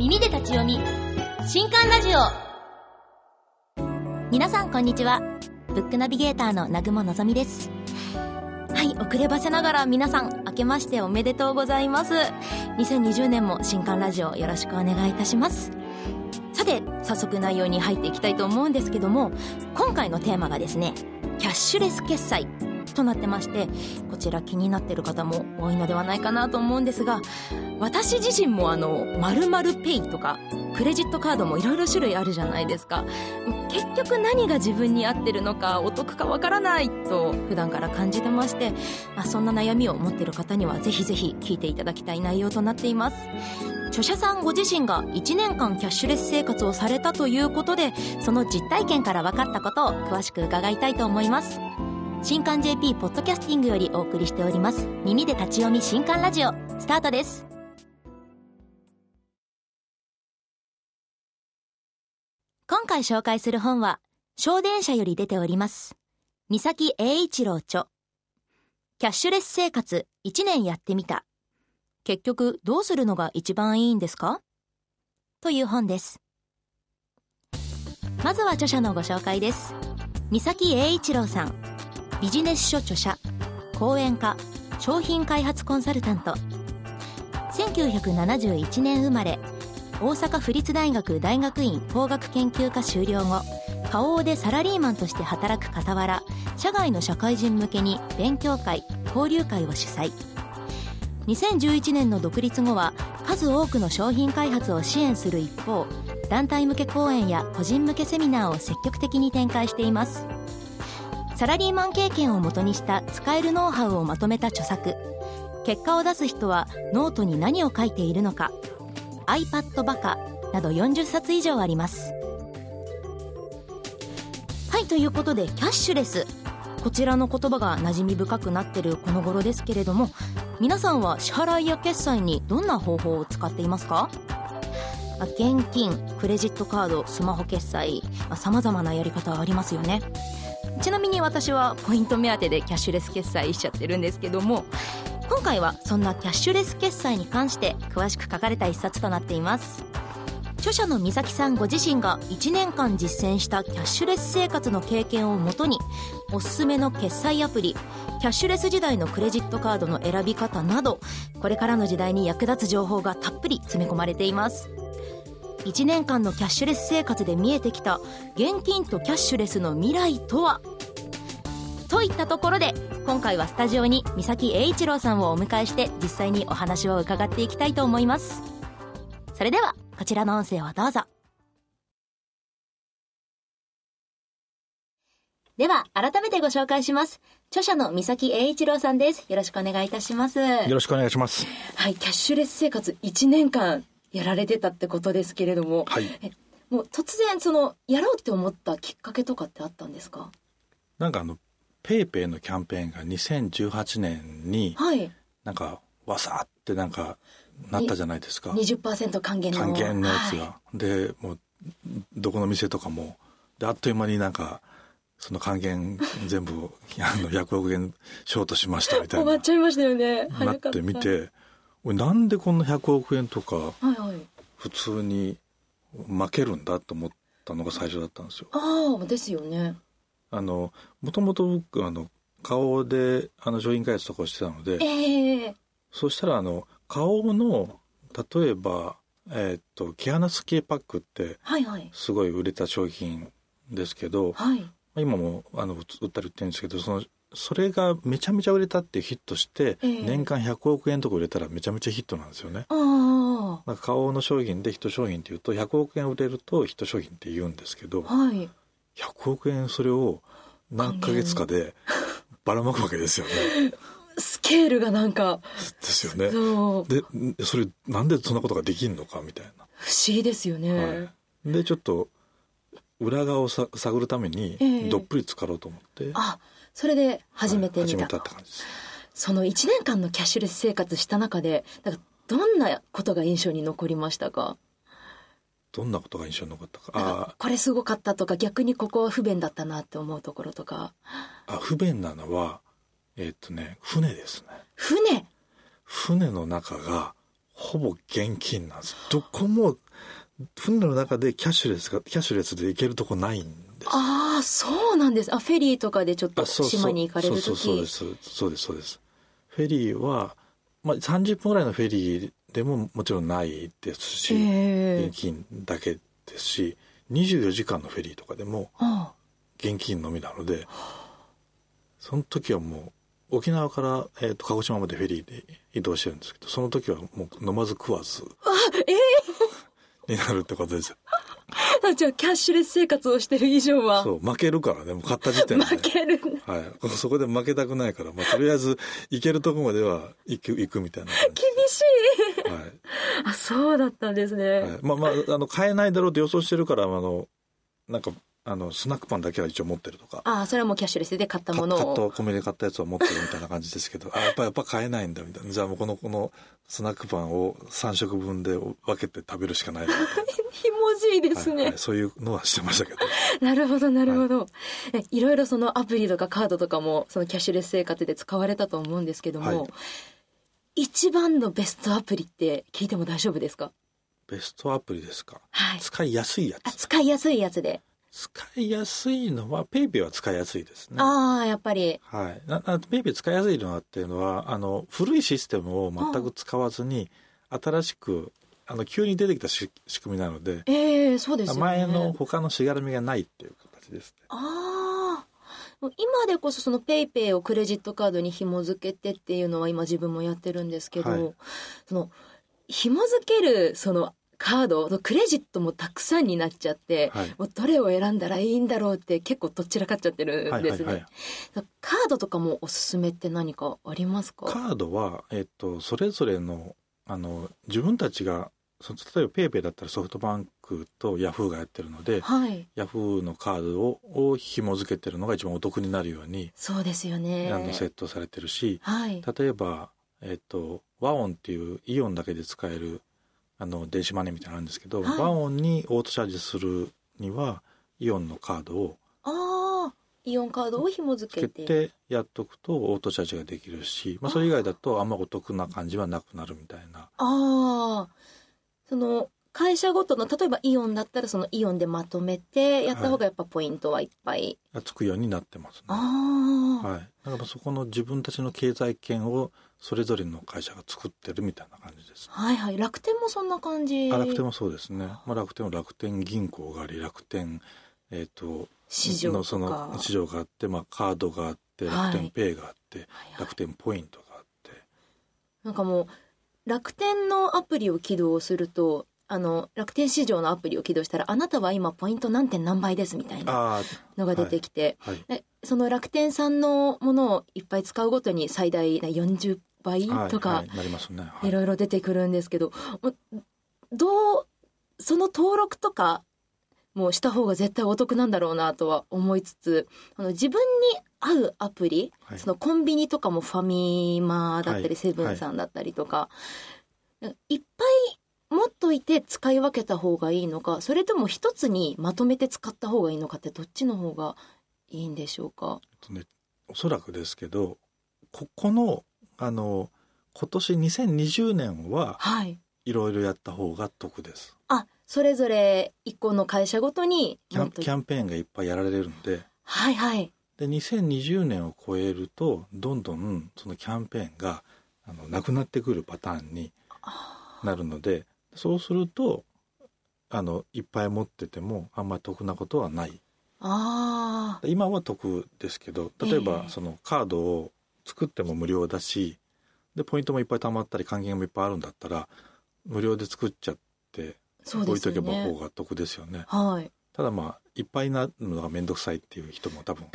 耳で立ち読み。新刊ラジオ。皆さんこんにちは。ブックナビゲーターの南雲のぞみです。はい遅ればせながら皆さん明けましておめでとうございます。2020年も新刊ラジオよろしくお願いいたします。さて早速内容に入っていきたいと思うんですけども今回のテーマがですねキャッシュレス決済。となってましてこちら気になってる方も多いのではないかなと思うんですが私自身もあの〇〇ペイとかクレジットカードもいろいろ種類あるじゃないですか。結局何が自分に合ってるのかお得かわからないと普段から感じてまして、まあ、そんな悩みを持ってる方にはぜひぜひ聞いていただきたい内容となっています。著者さんご自身が1年間キャッシュレス生活をされたということでその実体験から分かったことを詳しく伺いたいと思います。新刊 JP ポッドキャスティングよりお送りしております。耳で立ち読み新刊ラジオスタートです。今回紹介する本は小電車より出ております。三崎栄一郎著。キャッシュレス生活1年やってみた。結局どうするのが一番いいんですか？という本です。まずは著者のご紹介です。三崎栄一郎さん。ビジネス書著者講演家商品開発コンサルタント。1971年生まれ大阪府立大学大学院工学研究科修了後花王でサラリーマンとして働く傍ら社外の社会人向けに勉強会交流会を主催。2011年の独立後は数多くの商品開発を支援する一方団体向け講演や個人向けセミナーを積極的に展開しています。サラリーマン経験をもとにした使えるノウハウをまとめた著作。結果を出す人はノートに何を書いているのか。iPad バカなど40冊以上あります。はいということでキャッシュレス。こちらの言葉が馴染み深くなってるこの頃ですけれども皆さんは支払いや決済にどんな方法を使っていますか？現金クレジットカードスマホ決済さまざ、まなやり方ありますよね。ちなみに私はポイント目当てでキャッシュレス決済しちゃってるんですけども今回はそんなキャッシュレス決済に関して詳しく書かれた一冊となっています。著者の美咲さんご自身が1年間実践したキャッシュレス生活の経験をもとにおすすめの決済アプリキャッシュレス時代のクレジットカードの選び方などこれからの時代に役立つ情報がたっぷり詰め込まれています。1年間のキャッシュレス生活で見えてきた現金とキャッシュレスの未来とは？といったところで今回はスタジオに三崎栄一郎さんをお迎えして実際にお話を伺っていきたいと思います。それではこちらの音声をどうぞ。では改めてご紹介します。著者の三崎栄一郎さんです。よろしくお願いいたします。よろしくお願いします。はいキャッシュレス生活1年間やられてたってことですけれども、はい、もう突然そのやろうって思ったきっかけとかってあったんですか？なんかあのペイペイのキャンペーンが2018年に、はい、なんかわさってなんかなったじゃないですか。20%還元の。還元のやつが、はい、でもうどこの店とかもであっという間になんかその還元全部 あの100億円ショートしましたみたいな。終わっちゃいましたよね。なってみてなんでこんな100億円とか普通に負けるんだと思ったのが最初だったんですよ。ああですよね。あのもともと僕あの顔であの商品開発とかをしてたので、えー、そしたらあの顔の例えばえー、っとキアナス系パックってすごい売れた商品ですけど、はい、今もあの売ったり売ってるんですけどそのそれがめちゃめちゃ売れたってヒットして、えー、年間100億円とか売れたらめちゃめちゃヒットなんですよね。あなんか顔の商品でヒット商品っていうと100億円売れるとヒット商品って言うんですけど、はい、100億円それを何ヶ月かでばらまくわけですよね。スケールがなんか。ですよね。で、それなんでそんなことができんのかみたいな。不思議ですよね。はい、で、ちょっと裏側をさ探るためにどっぷり浸かろうと思って。えー、あそれで初めて見た。はい、始めたって感じです。その1年間のキャッシュレス生活した中で、なんかどんなことが印象に残りましたか？どんなことが印象に残ったか？あこれすごかったとか、逆にここは不便だったなって思うところとか。あ、不便なのは、えー、っとね、船ですね。船？船の中がほぼ現金なんです。どこも、船の中でキャッシュレスが、キャッシュレスで行けるとこないんです。ああ、そうなんです。あ、フェリーとかでちょっと島に行かれるとそうそうそうでき。す。そうです、そうです。フェリーは、まあ、30分ぐらいのフェリーでももちろんないですし、ええ現金だけですし、24時間のフェリーとかでもあ現金のみなので、その時はもう、沖縄から、えー、と鹿児島までフェリーで移動してるんですけど、その時はもう飲まず食わずになるってことですよ。あじゃあ、キャッシュレス生活をしてる以上は、そう、負けるからね、もう買った時点で。負ける。はい。そこで負けたくないから、まあ、とりあえず行けるとこまでは行く、行くみたいな感厳しい。じ。はい。あ、そうだったんですね。はい、まあまあ、あの、買えないだろうと予想してるから、あの、なんか、あの、スナックパンだけは一応持ってるとか。ああ、それはもうキャッシュレスで買ったカものを。ットコンビニで買ったやつを持ってるみたいな感じですけど、あ、やっぱやっぱ買えないんだみたいな。じゃあもうこの、このスナックパンを3食分で分けて食べるしかないな ひもじいでなすね。はいはいそういうのはしてましたけど。なるほど、なるほど。えいろいろそのアプリとかカードとかも、そのキャッシュレス生活で使われたと思うんですけども、はい一番のベストアプリって聞いても大丈夫ですか？ベストアプリですか？はい。使いやすいやあ、つ。使いやすいやつで。使いやすいのは、ペイペイは使いやすいですね。ああ、やっぱり。はい。ななペイペイ使いやすいのはっていうのは、あの、古いシステムを全く使わずに、新しく、あの、急に出てきたし仕組みなので、ええそうですよね。前の他のしがらみがないっていう形ですね。ああ。今でこそそのペイペイをクレジットカードに紐付けてっていうのは今自分もやってるんですけど、はい。その紐付けるそのカードクレジットもたくさんになっちゃって、はい。もうどれを選んだらいいんだろうって結構どっちらかっちゃってるんですね。はいはいはい。カードとかもおすすめって何かありますか？カードは、えっと、それぞれの、あの、自分たちが、そ例えばペイペイだったらソフトバンクとヤフーがやってるので、はい。ヤフーのカードをを紐付けてるのが一番お得になるように、そうですよね。あのセットされてるし、はい。例えば、えっと、和音っていうイオンだけで使える、あの、電子マネーみたいなのあるんですけど、はい和音にオートチャージするには、イオンのカードをああ、イオンカードを紐付けて。てやっとくとオートチャージができるし、まあ、それ以外だとあんまお得な感じはなくなるみたいな。ああ、その会社ごとの例えばイオンだったらそのイオンでまとめてやった方がやっぱポイントはいっぱい。がつくようになってますね。ああ、はい。だからそこの自分たちの経済圏をそれぞれの会社が作ってるみたいな感じです。はいはい。楽天もそんな感じ。あ楽天もそうですね。まあ、楽天は楽天銀行があり、楽天、えっ、と、市場のその市場があって、まあ、カードがあって、はい楽天ペイがあって、はいはい楽天ポイントがあって。なんかもう楽天のアプリを起動すると、あの楽天市場のアプリを起動したらあなたは今ポイント何点何倍ですみたいなのが出てきて、はい。でその楽天さんのものをいっぱい使うごとに最大40倍はいとか、はいろいろ出てくるんですけど、もうどう、その登録とかもした方が絶対お得なんだろうなとは思いつつ、あの自分に合うアプリ、はいそのコンビニとかもファミマだったり、はいセブンさんだったりとか、い、っぱい持っといて使い分けた方がいいのか、それとも一つにまとめて使った方がいいのかってどっちの方がいいんでしょうか？とね、おそらくですけど、ここの、あの、今年2020年ははい。いろいろやった方が得です。あ、それぞれ一個の会社ごとにキャンペーンがいっぱいやられるんで、はいはい。で、2020年を超えると、どんどんそのキャンペーンが、あの、なくなってくるパターンになるので、そうすると、あの、いっぱい持ってても、あんまり得なことはない。ああ。今は得ですけど、例えばええそのカードを作っても無料だし、で、ポイントもいっぱい貯まったり還元もいっぱいあるんだったら、無料で作っちゃって、置いと。けば方が得ですよね。はい。ただまあ、いっぱいになるのがめんどくさいっていう人も多分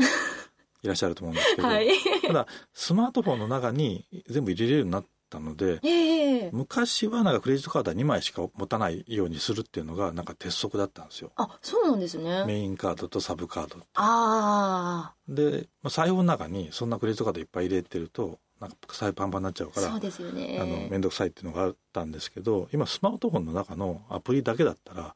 いらっしゃると思うんですけど、はい。ただ、スマートフォンの中に全部入れれるようになったので、ええ昔はなんかクレジットカードは2枚しか持たないようにするっていうのがなんか鉄則だったんですよ。あ、そうなんですね。メインカードとサブカード。あで、まあ、財布の中にそんなクレジットカードいっぱい入れてると、なんか財布パンパンになっちゃうあ、から、そうですよね。あの、めんどくさいっていうのがあったんですけど、今スマートフォンの中のアプリだけだったら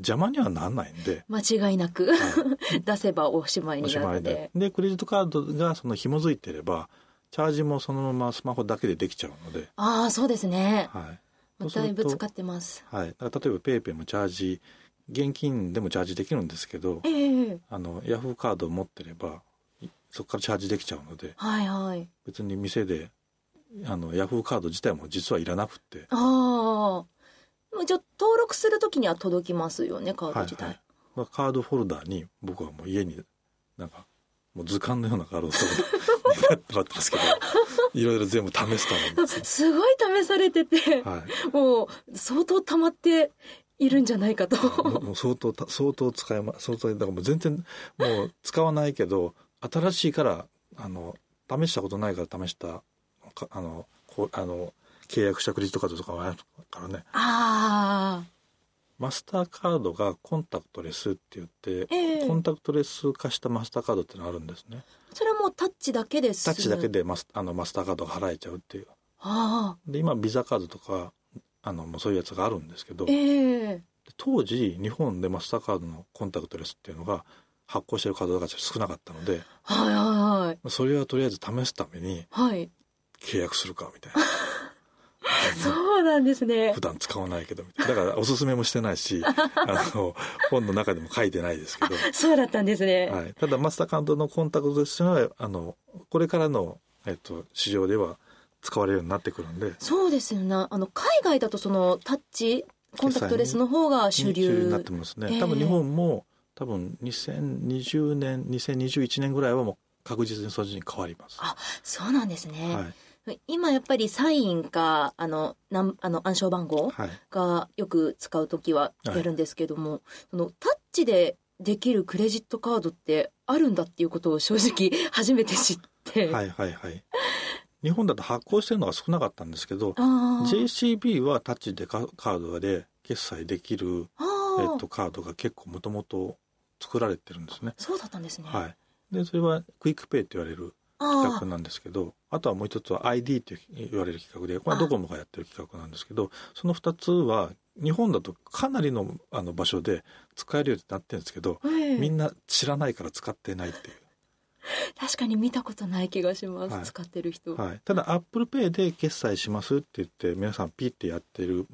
邪魔にはならないんで、間違いなく、は 出せばおしまいになるので。で。。で、クレジットカードがその紐づいてれば、チャージもそのままスマホだけでできちゃうので、ああ、そうですね。はい。だいぶ使ってます。はい、だから例えばペイペイもチャージ現金でもチャージできるんですけどええあのヤフーカードを持ってればいそこからチャージできちゃうのではいはい。別に店であのヤフーカード自体も実はいらなくって。ああじゃあ登録するときには届きますよねカード自体、はい。まあカードフォルダーに僕はもう家になんかもう図鑑のようなカードをやってもらってますけど いろいろ全部試すためにですねすごい試されてて、はいもう相当溜まっているんじゃないかと。もう相当た相当使えま相当だからもう全然もう使わないけど新しいからあの試したことないから試したかあのこうあの契約したクレジットカードとかはあるからね。ああマスターカードがコンタクトレスって言って、ええ。コンタクトレス化したマスターカードってのがあるんですね。それはもうタッチだけです。タッチだけでマスあのマスターカードが払えちゃうっていう。ああで今ビザカードとかあのもうそういうやつがあるんですけどええ。当時日本でマスターカードのコンタクトレスっていうのが発行してるカードが少なかったのではいはいはい。それはとりあえず試すためにはい。契約するかみたいなそうなんですね。普段使わないけど。だからおすすめもしてないし あの本の中でも書いてないですけど、そうだったんですね、はい、ただマスターカードのコンタクトレスはあのこれからの、えっと、市場では使われるようになってくるんで。そうですよね。あの海外だとそのタッチコンタクトレスの方が主流になってますね、ええ。多分日本も多分2020年2021年ぐらいはもう確実にそっちに変わります、あそうなんですね、はい今やっぱりサインかあのなんあの暗証番号はい、がよく使う時はやるんですけども、そのタッチでできるクレジットカードってあるんだっていうことを正直 初めて知って、はいはいはい。日本だと発行してるのが少なかったんですけど JCB はタッチでカカードで決済できる、えっと、カードが結構もともと作られてるんですね。そうだったんですね、はい、でそれはクイックペイって言われる規あ格なんですけどあとはもう一つは ID って言われる規格でこれはドコモがやってる規格なんですけどその2つは日本だとかなりのあの場所で使えるようになってるんですけどあ、ええ。みんな知らないから使ってないっていう。確かに見たことない気がします、はい。使ってる人、はい、ただ ApplePay で決済しますって言って皆さんピッてやってる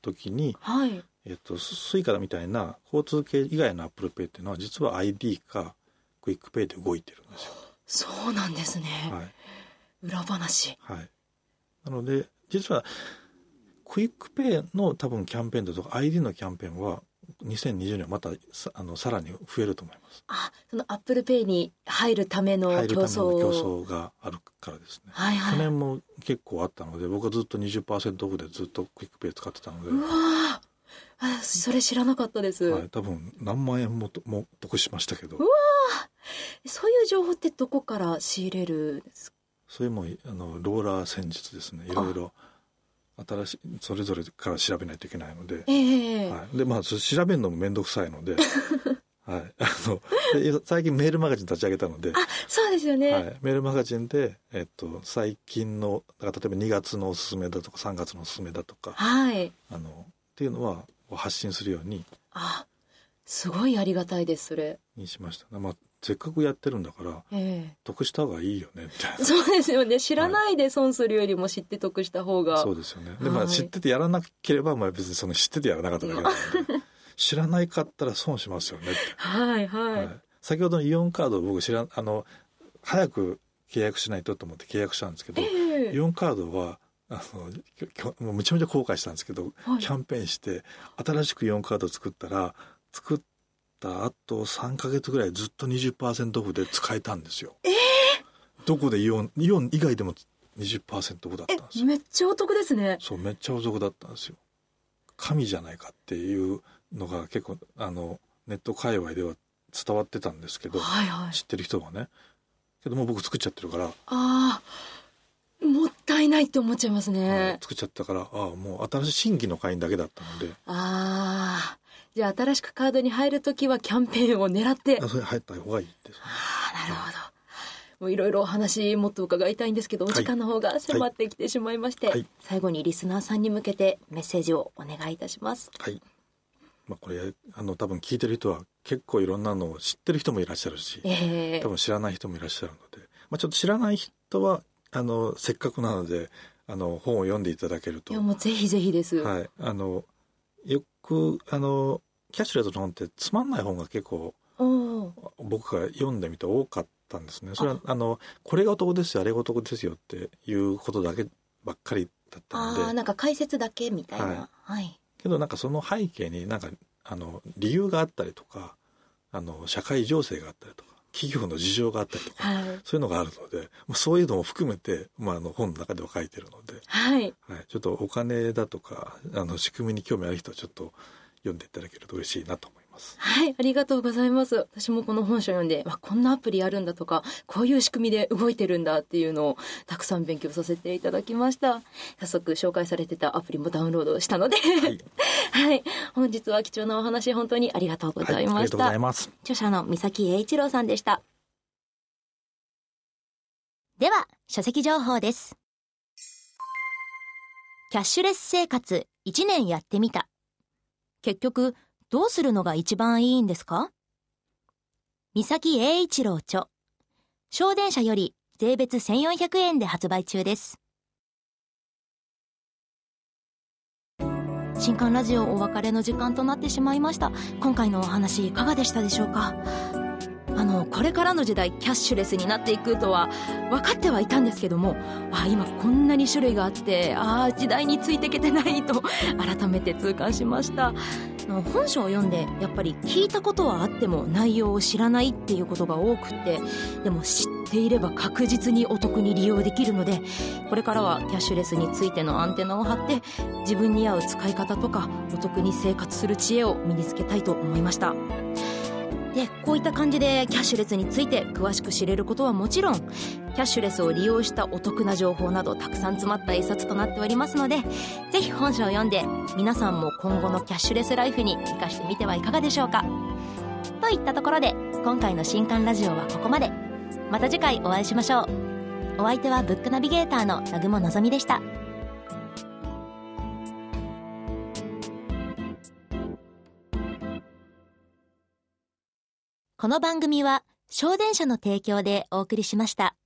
時に、はい。えっと、スイカみたいな交通系以外の ApplePay っていうのは実は ID かクイックペイで動いてるんですよ。そうなんですね、はい。裏話。はい、なので実はクイックペイの多分キャンペーンだとか ID のキャンペーンは2020年はまたさあのさらに増えると思います。あそのアップルペイに入るための入る競争ための競争。があるからですね。はいはい。去年も結構あったので僕はずっと20%オフでずっとクイックペイ使ってたので、うわーあそれ知らなかったです、はい、多分何万円もとも得しましたけど。うわそういう情報ってどこから仕入れるんですか？それもあのローラー戦術ですね。いろいろ新しいそれぞれから調べないといけないので、ええはい、でまあ調べるのも面倒くさいので、はい、あので最近メールマガジン立ち上げたので、あそうですよね、はい、メールマガジンで、えっと、最近の例えば2月のおすすめだとか3月のおすすめだとか。はい。あのっていうのは発信するようにあすごいありがたいですそれ。にしました、まあ、せっかくやってるんだからえ得した方がいいよねみたいな。えそうですよね。知らないで損するよりも知って得した方が、そうですよね。で、まあ、はい。知っててやらなければ、まあ、別にその知っててやらなかっただけなので。知らないかったら損しますよねって。はいはい、はい。先ほどのイオンカードを僕知らん、あの、早く契約しないとと思って契約したんですけど、ええ。イオンカードは、あの、きょきょもうめちゃめちゃ後悔したんですけど、はい。キャンペーンして、新しくイオンカード作ったら、作った後3ヶ月ぐらいずっと20%オフで使えたんですよ。どこでイオン、イオン以外でも20%オフだったんですめっちゃお得ですね。そうめっちゃお得だったんですよ。神じゃないかっていうのが結構あのネット界隈では伝わってたんですけどはいはい。知ってる人はね。けどもう僕作っちゃってるから、ああもったいないって思っちゃいますね、作っちゃったからああもう新しい新規の会員だけだったので。ああ。じゃあ新しくカードに入るときはキャンペーンを狙って。あそれ入った方がいいです。ねああなるほど。もういろいろお話もっと伺いたいんですけどお時間の方が迫ってきてしまいまして、はい。最後にリスナーさんに向けてメッセージをお願いいたします。はい。まあこれあの多分聞いてる人は結構いろんなのを知ってる人もいらっしゃるしええ。多分知らない人もいらっしゃるので、まあ、ちょっと知らない人はあのせっかくなのであの本を読んでいただけると。いやもうぜひぜひです、はい、あのよくあのキャッシュレスの本ってつまんない本が結構僕が読んでみて多かったんですね。それはあ。のこれがお得ですよあれがお得ですよっていうことだけばっかりだったので。ああなんか解説だけみたいな。はい。はい、けどなんかその背景になんかあの理由があったりとかあの社会情勢があったりとか企業の事情があったりとか、はい。そういうのがあるのでもうそういうのも含めて、まあ、あの本の中では書いてるので、はい。はい、ちょっとお金だとかあの仕組みに興味ある人はちょっと読んでいただけると嬉しいなと思います。はい、ありがとうございます。私もこの本書読んで、わこんなアプリあるんだとか、こういう仕組みで動いてるんだっていうのをたくさん勉強させていただきました。早速紹介されてたアプリもダウンロードしたので、はい、はい、本日は貴重なお話本当にありがとうございました。りがとうございます。著者の三崎栄一郎さんでした。では、書籍情報です。キャッシュレス生活1年やってみた。結局、どうするのが一番いいんですか？三崎栄一郎著。小電車より税別1400円で発売中です。新刊ラジオお別れの時間となってしまいました。今回のお話いかがでしたでしょうか？あの、これからの時代キャッシュレスになっていくとは分かってはいたんですけども、あ今こんなに種類があって、ああ、時代についていけてないと改めて痛感しました。の本書を読んでやっぱり聞いたことはあっても内容を知らないっていうことが多くってでも知っていれば確実にお得に利用できるのでこれからはキャッシュレスについてのアンテナを張って自分に合う使い方とかお得に生活する知恵を身につけたいと思いました。でこういった感じでキャッシュレスについて詳しく知れることはもちろんキャッシュレスを利用したお得な情報などたくさん詰まった一冊となっておりますのでぜひ本書を読んで皆さんも今後のキャッシュレスライフに活かしてみてはいかがでしょうかといったところで、今回の新刊ラジオはここまで。また次回お会いしましょう。お相手はブックナビゲーターの南雲のぞみでした。この番組は、小電車の提供でお送りしました。